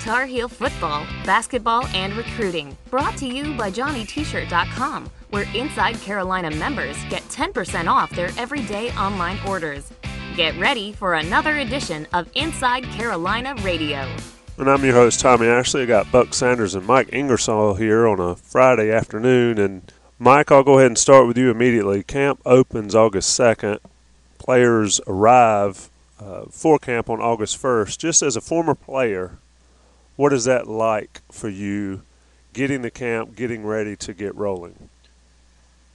Tar Heel football, basketball, and recruiting. Brought to you by JohnnyT-shirt.com, where Inside Carolina members get 10% off their everyday online orders. Get ready for another edition of Inside Carolina Radio. And I'm your host, Tommy Ashley. I got Buck Sanders and Mike Ingersoll here on a Friday afternoon. And Mike, I'll go ahead and start with you immediately. Camp opens August 2nd. Players arrive uh, for camp on August 1st. Just as a former player, what is that like for you getting the camp, getting ready to get rolling?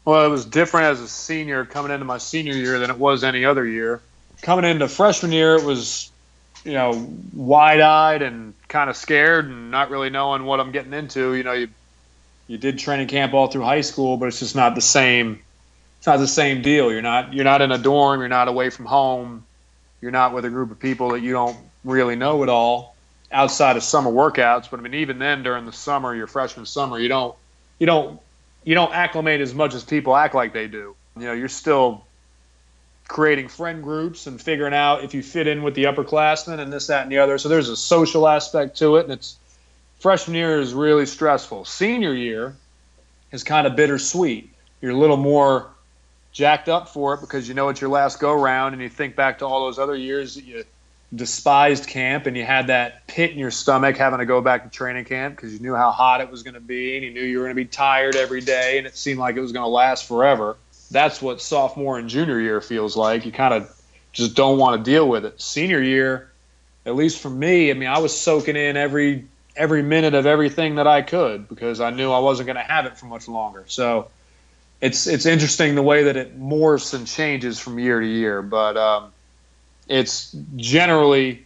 Well, it was different as a senior coming into my senior year than it was any other year. Coming into freshman year, it was, you know, wide eyed and kind of scared and not really knowing what I'm getting into. You know, you you did training camp all through high school, but it's just not the same. It's not the same deal. You're not you're not in a dorm. You're not away from home. You're not with a group of people that you don't really know at all outside of summer workouts. But I mean, even then, during the summer, your freshman summer, you don't you don't you don't acclimate as much as people act like they do. You know, you're still creating friend groups and figuring out if you fit in with the upperclassmen and this, that, and the other. So there's a social aspect to it, and it's freshman year is really stressful. Senior year is kind of bittersweet. You're a little more jacked up for it because you know it's your last go round, and you think back to all those other years that you despised camp and you had that pit in your stomach having to go back to training camp because you knew how hot it was going to be and you knew you were going to be tired every day and it seemed like it was going to last forever. That's what sophomore and junior year feels like. You kind of just don't want to deal with it. Senior year, at least for me, I mean, I was soaking in every every minute of everything that I could because I knew I wasn't going to have it for much longer. So it's it's interesting the way that it morphs and changes from year to year, but um, it's generally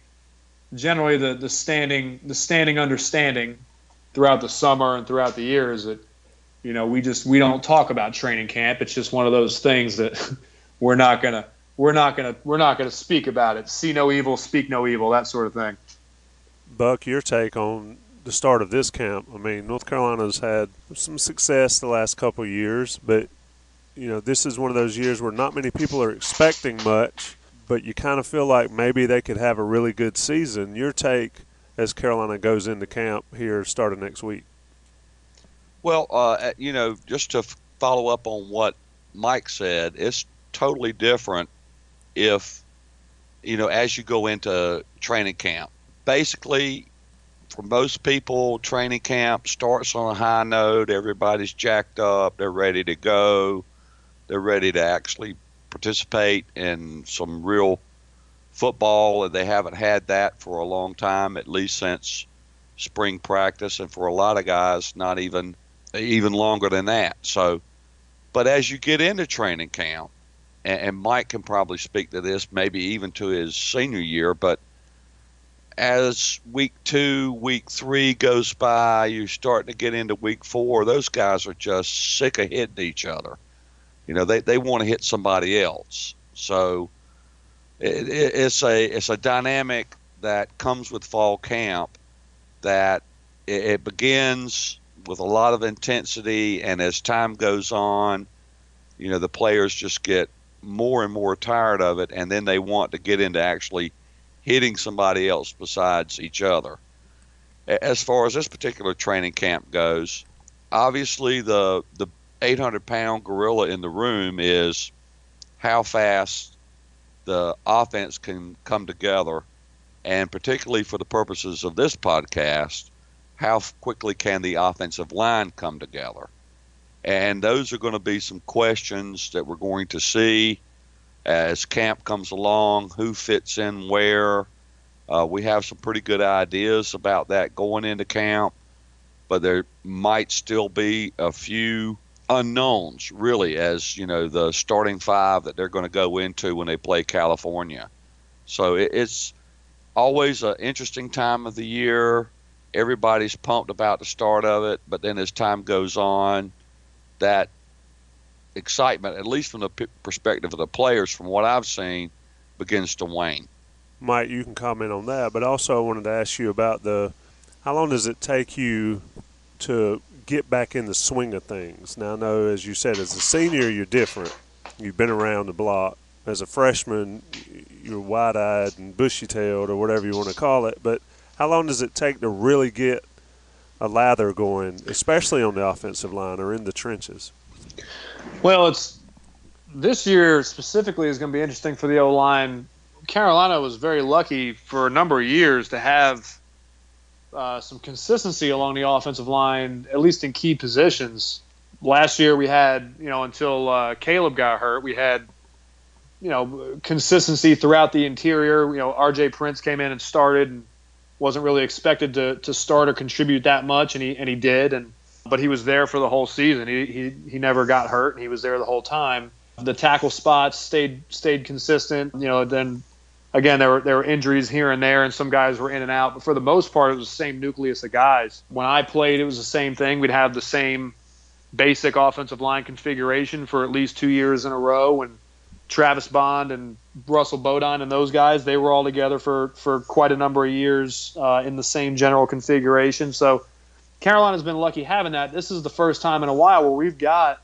generally the, the standing the standing understanding throughout the summer and throughout the year is that you know we just we don't talk about training camp. It's just one of those things that we're not gonna we're not gonna we're not gonna speak about it. See no evil speak no evil that sort of thing. Buck your take on the start of this camp. I mean north carolina's had some success the last couple years but you know this is one of those years where not many people are expecting much but you kind of feel like maybe they could have a really good season. Your take as Carolina goes into camp here starting next week? Well, uh, you know, just to follow up on what Mike said, it's totally different if, you know, as you go into training camp. Basically, for most people, training camp starts on a high note. Everybody's jacked up. They're ready to go. They're ready to actually participate in some real football, and they haven't had that for a long time, at least since spring practice, and for a lot of guys, not even even longer than that. So, but as you get into training camp, and, and Mike can probably speak to this, maybe even to his senior year, but as week two, week three goes by, you're starting to get into week four. Those guys are just sick of hitting each other. You know, they, they want to hit somebody else. So it, it, it's a it's a dynamic that comes with fall camp that it, it begins with a lot of intensity, and as time goes on, you know, the players just get more and more tired of it, and then they want to get into actually hitting somebody else besides each other. As far as this particular training camp goes, obviously the the 800 pound gorilla in the room is how fast the offense can come together, and particularly for the purposes of this podcast, how quickly can the offensive line come together? And those are going to be some questions that we're going to see as camp comes along, who fits in where. Uh, we have some pretty good ideas about that going into camp, but there might still be a few unknowns, really, as you know, the starting five that they're going to go into when they play California. So it, it's always an interesting time of the year. everybody's pumped about the start of it, but then as time goes on, that excitement, at least from the p- perspective of the players, from what I've seen, begins to wane. Mike, you can comment on that, but also I wanted to ask you about the how long does it take you to get back in the swing of things? Now, I know, as you said, as a senior, you're different. You've been around the block. As a freshman, you're wide eyed and bushy tailed, or whatever you want to call it. But how long does it take to really get a lather going, especially on the offensive line or in the trenches? Well, it's this year specifically is going to be interesting for the O line. Carolina was very lucky for a number of years to have uh, some consistency along the offensive line, at least in key positions. Last year we had, you know, until uh, Caleb got hurt, we had, you know, consistency throughout the interior. You know, R.J. Prince came in and started, and wasn't really expected to to start or contribute that much, and he and he did, and but he was there for the whole season. He he he never got hurt, and he was there the whole time. The tackle spots stayed stayed consistent. You know, then again, there were there were injuries here and there, and some guys were in and out. But for the most part, it was the same nucleus of guys. When I played, it was the same thing. We'd have the same basic offensive line configuration for at least two years in a row. And Travis Bond and Russell Bodine and those guys, they were all together for for quite a number of years uh, in the same general configuration. So Carolina's been lucky having that. This is the first time in a while where we've got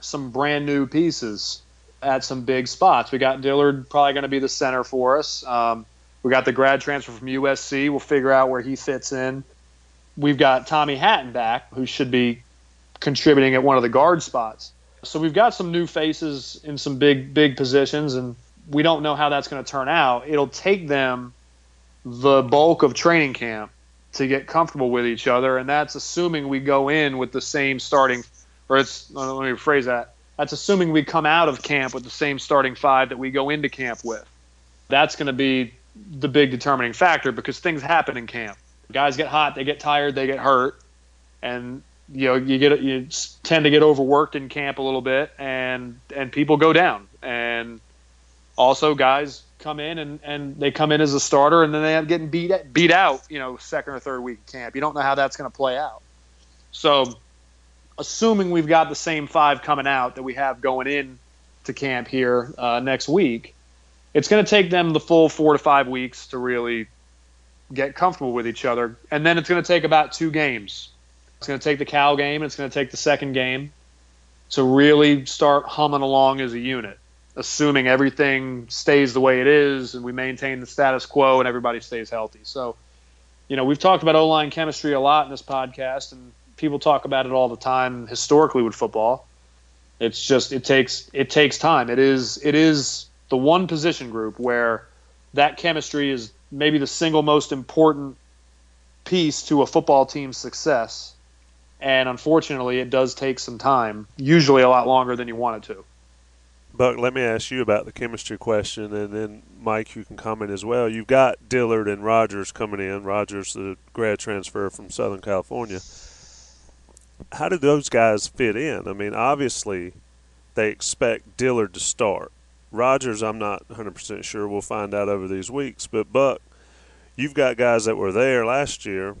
some brand new pieces at some big spots. We got Dillard probably going to be the center for us. Um, we got the grad transfer from USC. We'll figure out where he fits in. We've got Tommy Hatton back, who should be contributing at one of the guard spots. So we've got some new faces in some big, big positions, and we don't know how that's going to turn out. It'll take them the bulk of training camp to get comfortable with each other, and that's assuming we go in with the same starting, or it's let me rephrase that that's assuming we come out of camp with the same starting five that we go into camp with. That's going to be the big determining factor because things happen in camp. Guys get hot, they get tired, they get hurt, and you know you get you tend to get overworked in camp a little bit, and and people go down, and also guys come in and, and they come in as a starter and then they end up getting beat beat out, you know, second or third week camp. You don't know how that's going to play out. So assuming we've got the same five coming out that we have going in to camp here uh, next week, it's going to take them the full four to five weeks to really get comfortable with each other. And then it's going to take about two games. It's going to take the Cal game and it's going to take the second game to really start humming along as a unit, assuming everything stays the way it is and we maintain the status quo and everybody stays healthy. So, you know, we've talked about O line chemistry a lot in this podcast, and people talk about it all the time historically with football. It's just it takes it takes time. It is it is the one position group where that chemistry is maybe the single most important piece to a football team's success. And unfortunately, it does take some time, usually a lot longer than you want it to. Buck, let me ask you about the chemistry question, and then Mike, you can comment as well. You've got Dillard and Rodgers coming in. Rodgers, the grad transfer from Southern California how do those guys fit in? I mean, obviously, they expect Dillard to start. Rodgers, I'm not 100% sure. We'll find out over these weeks. But, Buck, you've got guys that were there last year,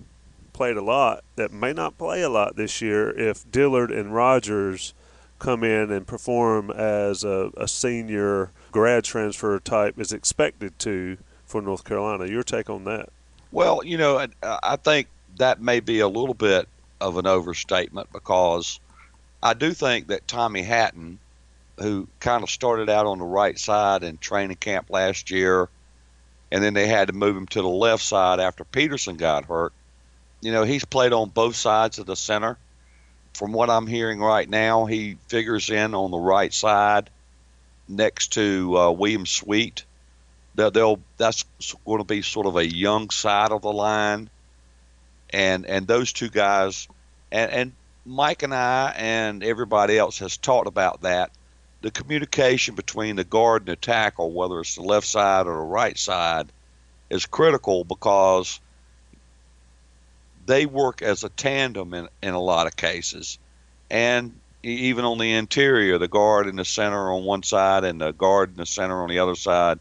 played a lot, that may not play a lot this year if Dillard and Rodgers come in and perform as a, a senior grad transfer type is expected to for North Carolina. Your take on that? Well, you know, I, I think that may be a little bit of an overstatement because I do think that Tommy Hatton, who kind of started out on the right side in training camp last year, and then they had to move him to the left side after Peterson got hurt. You know, he's played on both sides of the center. From what I'm hearing right now, he figures in on the right side next to uh, William Sweet. They'll, they'll, that's going to be sort of a young side of the line and and those two guys, and and Mike and I and everybody else has talked about that. The communication between the guard and the tackle, whether it's the left side or the right side, is critical because they work as a tandem in, in a lot of cases. And even on the interior, the guard in the center on one side and the guard in the center on the other side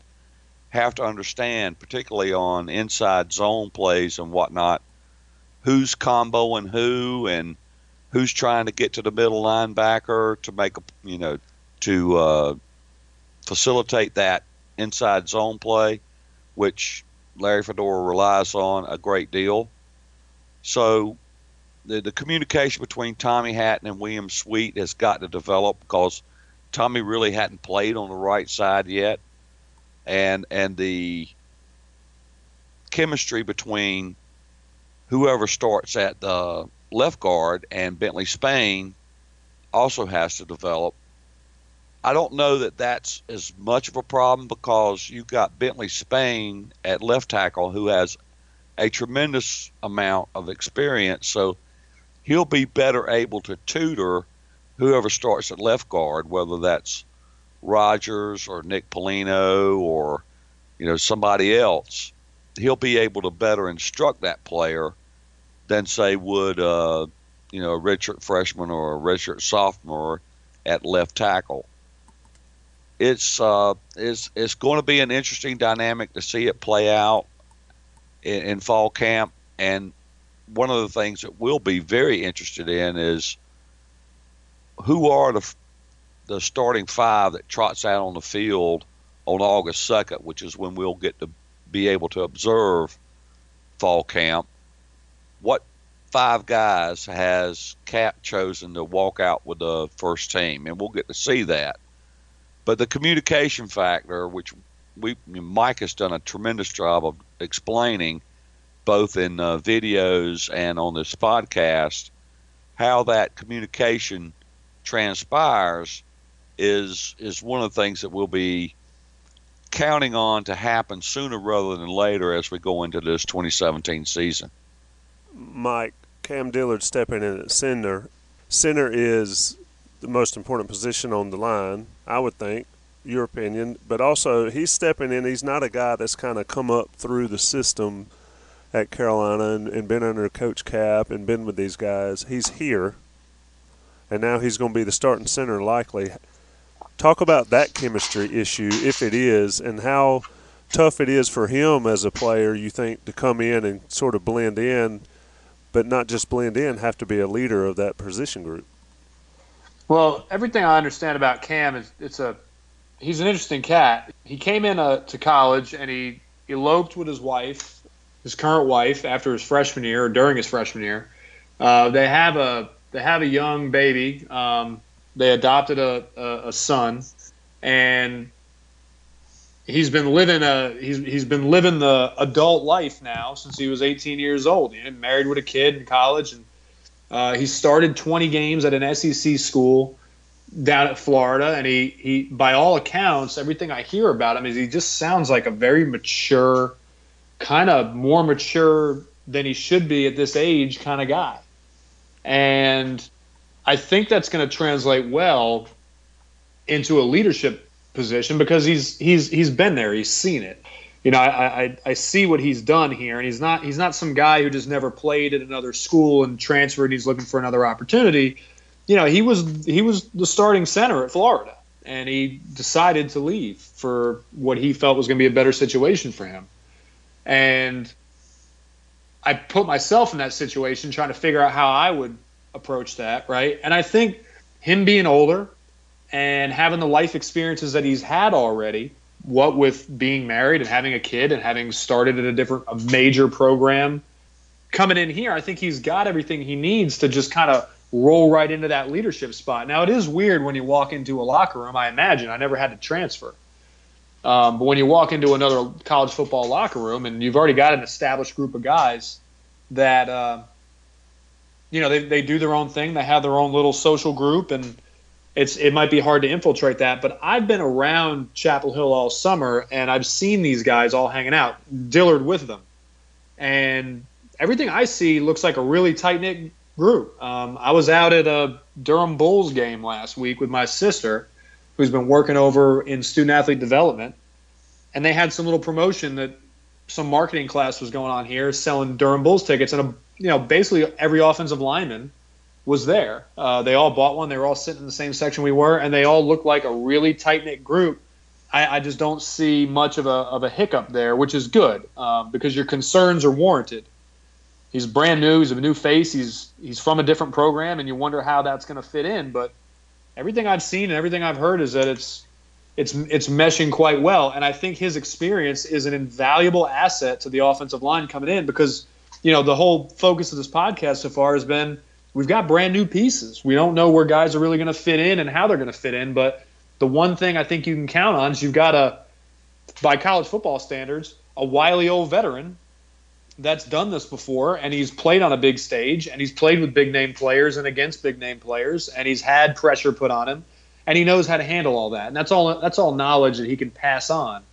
have to understand, particularly on inside zone plays and whatnot, who's comboing who and who's trying to get to the middle linebacker to make a you know to uh, facilitate that inside zone play, which Larry Fedora relies on a great deal. So the, the communication between Tommy Hatton and William Sweet has got to develop because Tommy really hadn't played on the right side yet, and and the chemistry between whoever starts at the left guard and Bentley Spain also has to develop. I don't know that that's as much of a problem because you've got Bentley Spain at left tackle who has a tremendous amount of experience. So he'll be better able to tutor whoever starts at left guard, whether that's Rodgers or Nick Polino or you know somebody else. He'll be able to better instruct that player than say would uh, you know a redshirt freshman or a redshirt sophomore at left tackle. It's uh, it's it's going to be an interesting dynamic to see it play out in, in fall camp, and one of the things that we'll be very interested in is who are the the starting five that trots out on the field on August second, which is when we'll get to be able to observe fall camp. What five guys has Cap chosen to walk out with the first team, and we'll get to see that. But the communication factor, which we Mike has done a tremendous job of explaining, both in uh, videos and on this podcast, how that communication transpires is is one of the things that we'll be counting on to happen sooner rather than later as we go into this 2017 season. Mike, Cam Dillard stepping in at center. Center is the most important position on the line, I would think, your opinion. But also, he's stepping in. He's not a guy that's kind of come up through the system at Carolina and, and been under Coach Cap and been with these guys. He's here, and now he's going to be the starting center likely. Talk about that chemistry issue, if it is, and how tough it is for him as a player, you think, to come in and sort of blend in, but not just blend in, have to be a leader of that position group. Well, everything I understand about Cam is it's a he's an interesting cat. He came in uh, to college and he eloped with his wife, his current wife, after his freshman year or during his freshman year. Uh, they have a they have a young baby. Um, they adopted a, a, a son, and he's been living a he's he's been living the adult life now since he was 18 years old. Know, married with a kid in college, and uh, he started 20 games at an SEC school down at Florida, and he he by all accounts, everything I hear about him is he just sounds like a very mature, kind of more mature than he should be at this age kind of guy, and I think that's going to translate well into a leadership position because he's he's he's been there, he's seen it. You know, I, I I see what he's done here, and he's not he's not some guy who just never played at another school and transferred. And he's looking for another opportunity. You know, he was he was the starting center at Florida, and he decided to leave for what he felt was going to be a better situation for him. And I put myself in that situation, trying to figure out how I would approach that, right? And I think him being older and having the life experiences that he's had already, what with being married and having a kid and having started at a different a major program coming in here, I think he's got everything he needs to just kind of roll right into that leadership spot. Now it is weird when you walk into a locker room. I imagine I never had to transfer, um, but when you walk into another college football locker room and you've already got an established group of guys that uh, you know they they do their own thing, they have their own little social group and it's it might be hard to infiltrate that, but I've been around Chapel Hill all summer and I've seen these guys all hanging out, Dillard with them, and everything I see looks like a really tight knit group. Um, I was out at a Durham Bulls game last week with my sister, who's been working over in student athlete development, and they had some little promotion that some marketing class was going on here, selling Durham Bulls tickets, and a, you know basically every offensive lineman was there. Uh, they all bought one. They were all sitting in the same section we were, and they all looked like a really tight knit group. I, I, just don't see much of a, of a hiccup there, which is good um, because your concerns are warranted. he's brand new. He's a new face. He's he's from a different program, and you wonder how that's going to fit in. But everything I've seen and everything I've heard is that it's it's it's meshing quite well. And I think his experience is an invaluable asset to the offensive line coming in because you know the whole focus of this podcast so far has been we've got brand new pieces. We don't know where guys are really going to fit in and how they're going to fit in. But the one thing I think you can count on is you've got a by college football standards a wily old veteran that's done this before and he's played on a big stage and he's played with big name players and against big name players and he's had pressure put on him and he knows how to handle all that and that's all that's all knowledge that he can pass on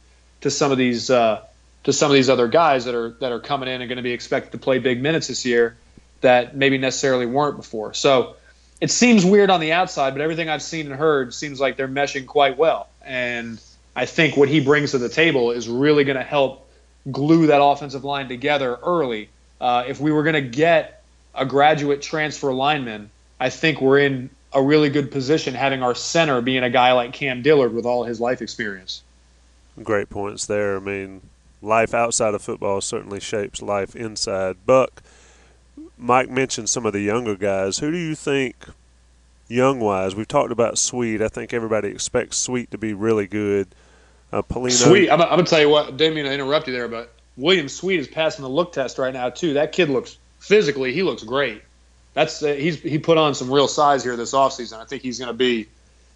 to some of these uh, to some of these other guys that are that are coming in and going to be expected to play big minutes this year that maybe necessarily weren't before so it seems weird on the outside but everything I've seen and heard seems like they're meshing quite well and I think what he brings to the table is really going to help glue that offensive line together early. Uh, if we were going to get a graduate transfer lineman, I think we're in a really good position having our center being a guy like Cam Dillard with all his life experience. Great points there. I mean, life outside of football certainly shapes life inside. Buck, Mike mentioned some of the younger guys. Who do you think, young wise, we've talked about Sweet. I think everybody expects Sweet to be really good. Uh, Polino. Sweet. I'm, I'm going to tell you what, didn't mean to interrupt you there, but William Sweet is passing the look test right now, too. That kid looks physically, he looks great. That's uh, he's he put on some real size here this offseason. I think he's going to be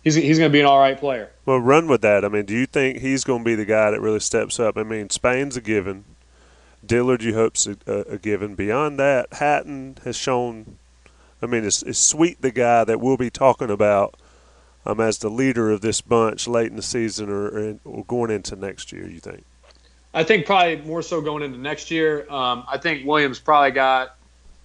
he's he's going to be an all right player. Well, run with that. I mean, do you think he's going to be the guy that really steps up? I mean, Spain's a given. Dillard, you hope's a, a, given. Beyond that, Hatton has shown. I mean, it's, it's Sweet the guy that we'll be talking about um, as the leader of this bunch late in the season or, or going into next year? You think? I think probably more so going into next year. Um, I think Williams probably got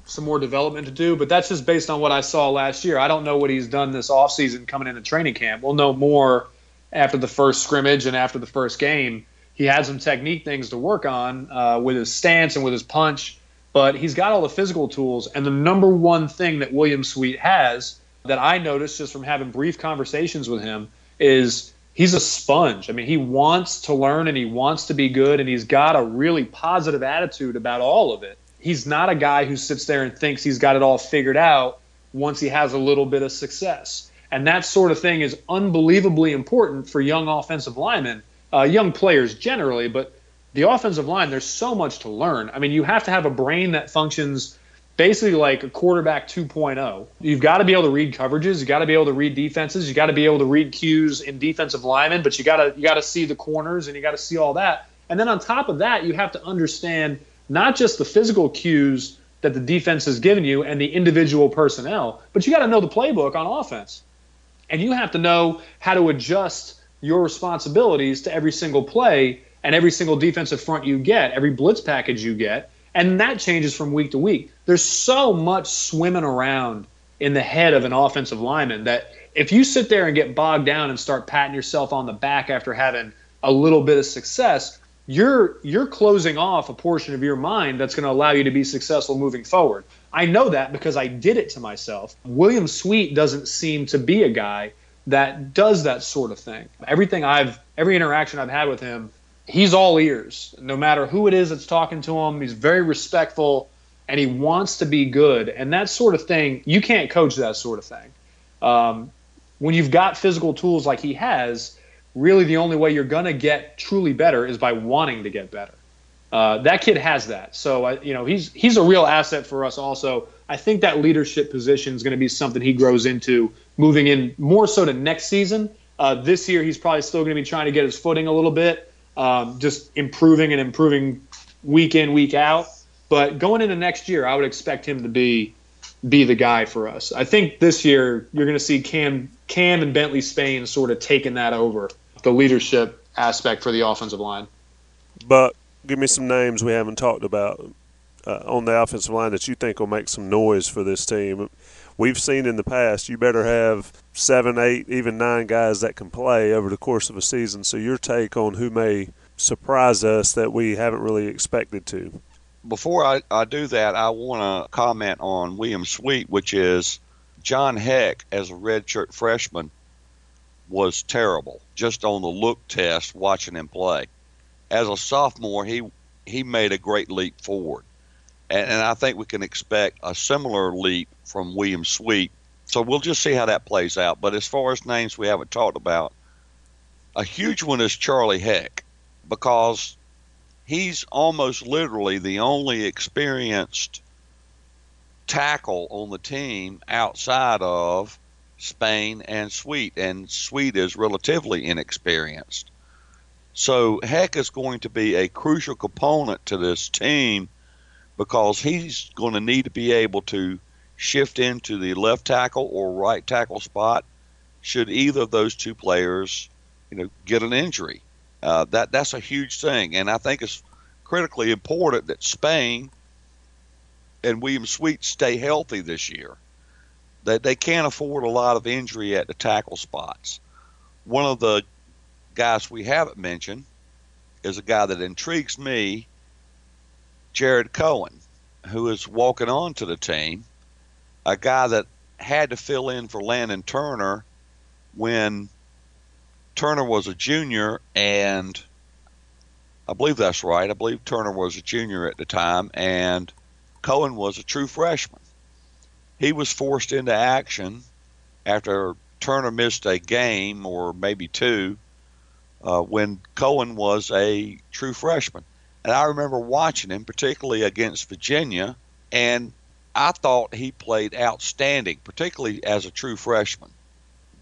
some more development to do, but that's just based on what I saw last year. I don't know what he's done this offseason coming into training camp. We'll know more after the first scrimmage and after the first game. He had some technique things to work on uh, with his stance and with his punch, but he's got all the physical tools. And the number one thing that William Sweet has that I noticed just from having brief conversations with him is he's a sponge. I mean, he wants to learn and he wants to be good, and he's got a really positive attitude about all of it. He's not a guy who sits there and thinks he's got it all figured out once he has a little bit of success. And that sort of thing is unbelievably important for young offensive linemen, uh, young players generally, but the offensive line, there's so much to learn. I mean, you have to have a brain that functions basically like a quarterback 2.0. You've got to be able to read coverages. You got to be able to read defenses. You got to be able to read cues in defensive linemen. But you got to you got to see the corners and you got to see all that. And then on top of that, you have to understand not just the physical cues that the defense has given you and the individual personnel, but you got to know the playbook on offense. And you have to know how to adjust your responsibilities to every single play and every single defensive front you get, every blitz package you get and that changes from week to week. There's so much swimming around in the head of an offensive lineman that if you sit there and get bogged down and start patting yourself on the back after having a little bit of success, you're you're closing off a portion of your mind that's going to allow you to be successful moving forward. I know that because I did it to myself. William Sweet doesn't seem to be a guy that does that sort of thing. Everything I've every interaction I've had with him he's all ears. No matter who it is that's talking to him, he's very respectful and he wants to be good. And that sort of thing, you can't coach that sort of thing. Um, when you've got physical tools like he has, really the only way you're going to get truly better is by wanting to get better. Uh, that kid has that. So, uh, you know, he's he's a real asset for us also. I think that leadership position is going to be something he grows into moving in more so to next season. Uh, this year, he's probably still going to be trying to get his footing a little bit um, just improving and improving week in, week out. But going into next year, I would expect him to be be the guy for us. I think this year you're going to see Cam Cam and Bentley Spain sort of taking that over the leadership aspect for the offensive line. But give me some names we haven't talked about uh, on the offensive line that you think will make some noise for this team. We've seen in the past you better have seven, eight, even nine guys that can play over the course of a season. So your take on who may surprise us that we haven't really expected to. Before I, I do that, I want to comment on William Sweet, which is Jon Heck as a redshirt freshman was terrible just on the look test watching him play. As a sophomore, he he made a great leap forward. and, and I think we can expect a similar leap from William Sweet. So we'll just see how that plays out. But as far as names we haven't talked about, a huge one is Charlie Heck because he's almost literally the only experienced tackle on the team outside of Spain and Sweet, and Sweet is relatively inexperienced. So Heck is going to be a crucial component to this team because he's going to need to be able to shift into the left tackle or right tackle spot should either of those two players, you know, get an injury. Uh, that that's a huge thing, and I think it's critically important that Spain and William Sweet stay healthy this year. They, they can't afford a lot of injury at the tackle spots. One of the guys we haven't mentioned is a guy that intrigues me, Jared Cohen, who is walking on to the team, a guy that had to fill in for Landon Turner when Turner was a junior and I believe that's right. I believe Turner was a junior at the time, and Cohen was a true freshman. He was forced into action after Turner missed a game or maybe two uh, when Cohen was a true freshman. And I remember watching him, particularly against Virginia, and I thought he played outstanding, particularly as a true freshman.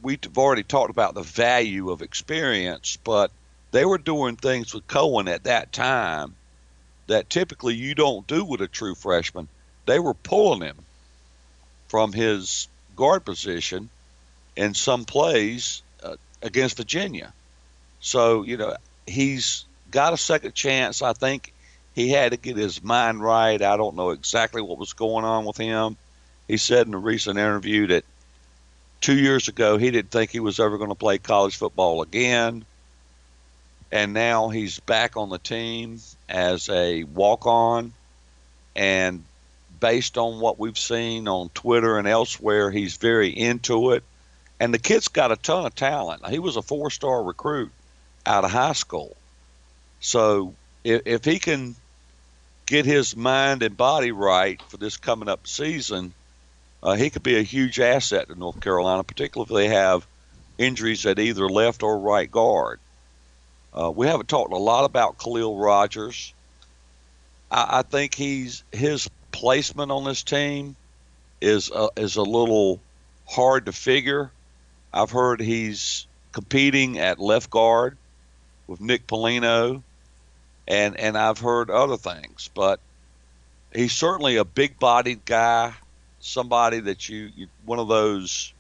We've already talked about the value of experience, but they were doing things with Cohen at that time that typically you don't do with a true freshman. They were pulling him from his guard position in some plays uh, against Virginia. So, you know, he's got a second chance. I think he had to get his mind right. I don't know exactly what was going on with him. He said in a recent interview that two years ago he didn't think he was ever going to play college football again and now he's back on the team as a walk on. And based on what we've seen on Twitter and elsewhere, he's very into it. And the kid's got a ton of talent. He was a four star recruit out of high school. So if, if he can get his mind and body right for this coming up season, uh, he could be a huge asset to North Carolina, particularly if they have injuries at either left or right guard. Uh, we haven't talked a lot about Khaliel Rodgers. I, I, think he's his placement on this team is is a little hard to figure. I've heard he's competing at left guard with Nick Polino, and and I've heard other things, but he's certainly a big-bodied guy, somebody that you, you one of those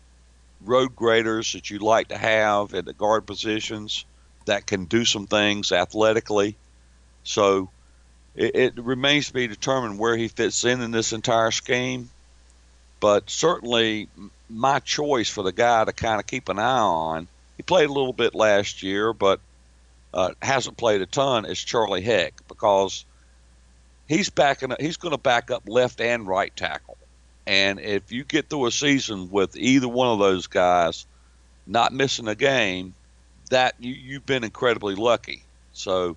road graders that you like to have at the guard positions that can do some things athletically. So it, it remains to be determined where he fits in in this entire scheme. But certainly, my choice for the guy to kind of keep an eye on, he played a little bit last year, but uh, hasn't played a ton, is Charlie Heck because he's backing. He's going to back up left and right tackle. And if you get through a season with either one of those guys not missing a game, that you, you've been incredibly lucky. So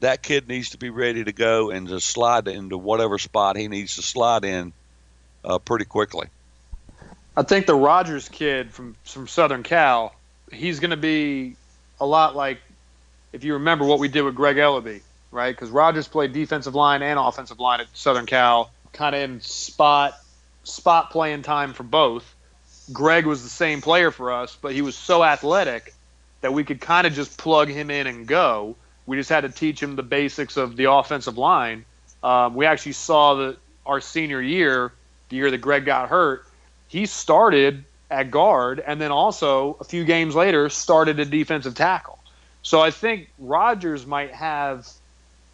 that kid needs to be ready to go and just slide into whatever spot he needs to slide in uh, pretty quickly. I think the Rodgers kid from from Southern Cal, he's going to be a lot like if you remember what we did with Greg Ellaby, right? Because Rodgers played defensive line and offensive line at Southern Cal, kind of in spot spot playing time for both. Greg was the same player for us, but he was so athletic that we could kind of just plug him in and go. We just had to teach him the basics of the offensive line. Um, we actually saw that our senior year, the year that Greg got hurt, he started at guard and then also a few games later started at defensive tackle. So I think Rodgers might have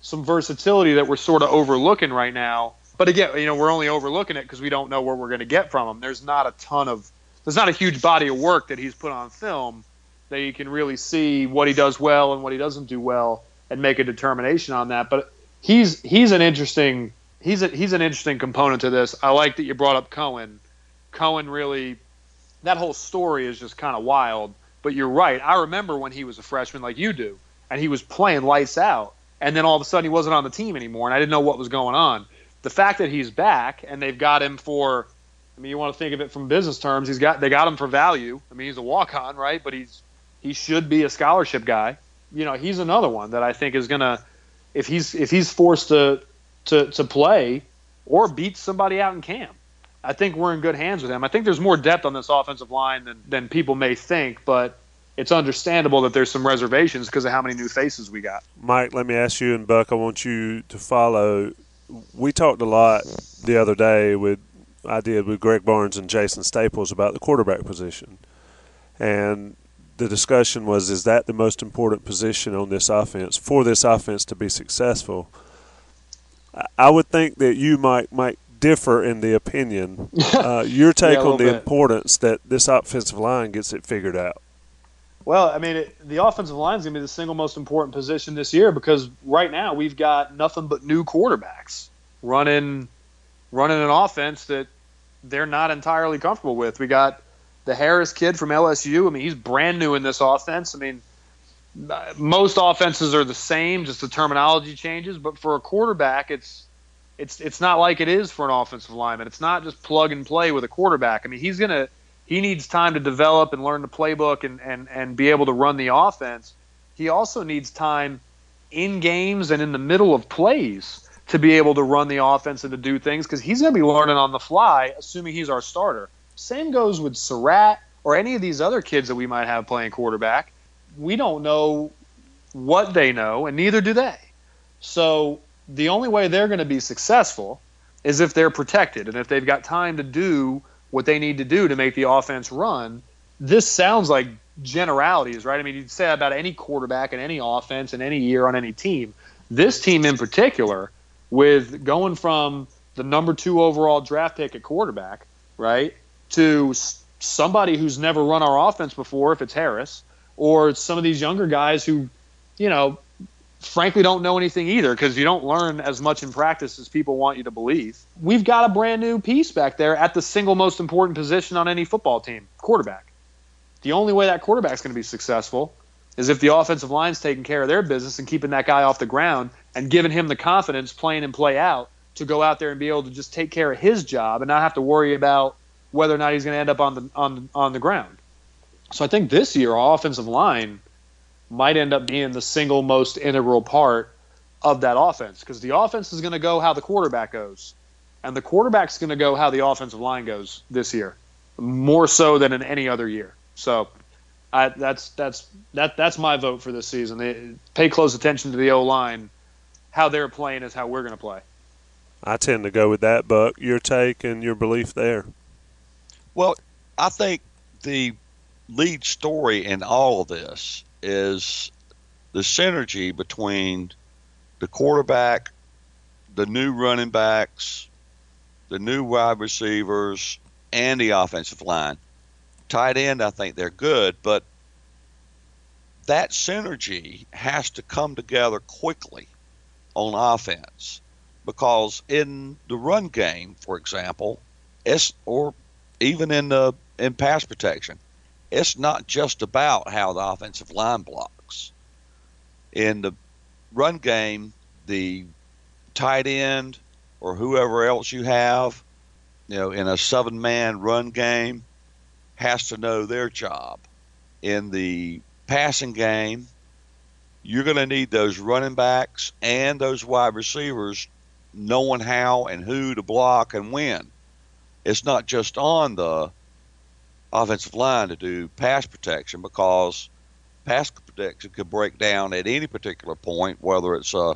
some versatility that we're sort of overlooking right now. But again, you know, we're only overlooking it because we don't know what we're going to get from him. There's not a ton of, there's not a huge body of work that he's put on film that you can really see what he does well and what he doesn't do well and make a determination on that. But he's he's an interesting he's a, he's an interesting component to this. I like that you brought up Cohen. Cohen really that whole story is just kind of wild. But you're right. I remember when he was a freshman, like you do, and he was playing lights out, and then all of a sudden he wasn't on the team anymore, and I didn't know what was going on. the fact that he's back and they've got him for I mean, you want to think of it from business terms. He's got they got him for value. I mean, he's a walk on, right? But he's he should be a scholarship guy. You know, he's another one that I think is gonna if he's if he's forced to to to play or beat somebody out in camp. I think we're in good hands with him. I think there's more depth on this offensive line than than people may think, but it's understandable that there's some reservations because of how many new faces we got. Mike, let me ask you and Buck. I want you to follow. We talked a lot the other day with I did with Greg Barnes and Jason Staples about the quarterback position, and the discussion was: Is that the most important position on this offense for this offense to be successful? I would think that you might might differ in the opinion. Uh, your take Yeah, on the bit. importance that this offensive line gets it figured out. Well, I mean, it, the offensive line is going to be the single most important position this year because right now we've got nothing but new quarterbacks running running an offense that they're not entirely comfortable with. We got the Harris kid from LSU. I mean, he's brand new in this offense. I mean, most offenses are the same, just the terminology changes. But for a quarterback, it's it's it's not like it is for an offensive lineman. It's not just plug and play with a quarterback. I mean, he's gonna he needs time to develop and learn the playbook and, and, and be able to run the offense. He also needs time in games and in the middle of plays to be able to run the offense and to do things because he's to be learning on the fly, assuming he's our starter. Same goes with Surratt or any of these other kids that we might have playing quarterback. We don't know what they know, and neither do they. So the only way they're going to be successful is if they're protected and if they've got time to do what they need to do to make the offense run. This sounds like generalities, right? I mean, you'd say about any quarterback in any offense in any year on any team. This team in particular, with going from the number two overall draft pick at quarterback, right, to somebody who's never run our offense before, if it's Harris, or some of these younger guys who, you know, frankly don't know anything either because you don't learn as much in practice as people want you to believe. We've got a brand new piece back there at the single most important position on any football team, quarterback. The only way that quarterback's going to be successful is if the offensive line's taking care of their business and keeping that guy off the ground and giving him the confidence playing and play out to go out there and be able to just take care of his job and not have to worry about whether or not he's going to end up on the on on the ground. So I think this year our offensive line might end up being the single most integral part of that offense because the offense is going to go how the quarterback goes, and the quarterback's going to go how the offensive line goes this year, more so than in any other year. So, I, that's that's that that's my vote for this season. They, pay close attention to the O line. How they're playing is how we're going to play. I tend to go with that, Buck. Your take and your belief there. Well, I think the lead story in all of this is the synergy between the quarterback, the new running backs, the new wide receivers, and the offensive line. Tight end, I think they're good, but that synergy has to come together quickly on offense because in the run game, for example, or even in the in pass protection, it's not just about how the offensive line blocks. In the run game, the tight end or whoever else you have, you know, in a seven man run game, has to know their job. In the passing game, you're going to need those running backs and those wide receivers knowing how and who to block and when. It's not just on the offensive line to do pass protection because pass protection could break down at any particular point, whether it's a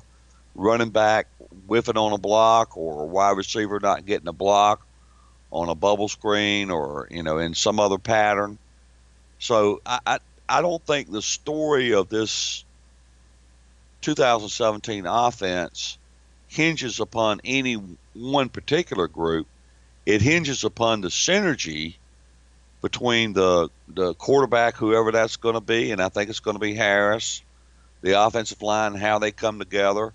running back whiffing on a block or a wide receiver not getting a block on a bubble screen or you know in some other pattern. So I I, I don't think the story of this 2017 offense hinges upon any one particular group. It hinges upon the synergy between the the quarterback, whoever that's going to be, and I think it's going to be Harris, the offensive line, how they come together,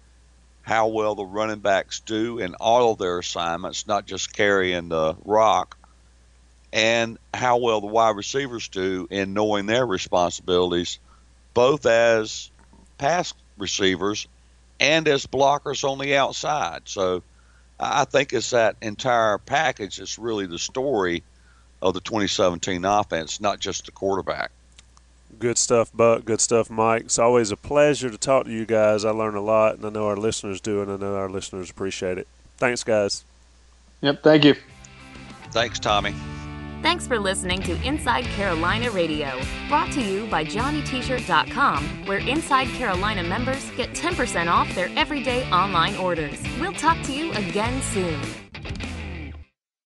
how well the running backs do in all of their assignments, not just carrying the rock, and how well the wide receivers do in knowing their responsibilities, both as pass receivers and as blockers on the outside. So I think it's that entire package that's really the story of the 2017 offense, not just the quarterback. Good stuff, Buck. Good stuff, Mike. It's always a pleasure to talk to you guys. I learn a lot, and I know our listeners do, and I know our listeners appreciate it. Thanks, guys. Yep. Thank you. Thanks, Tommy. Thanks for listening to Inside Carolina Radio, brought to you by JohnnyT-shirt.com, where Inside Carolina members get 10% off their everyday online orders. We'll talk to you again soon.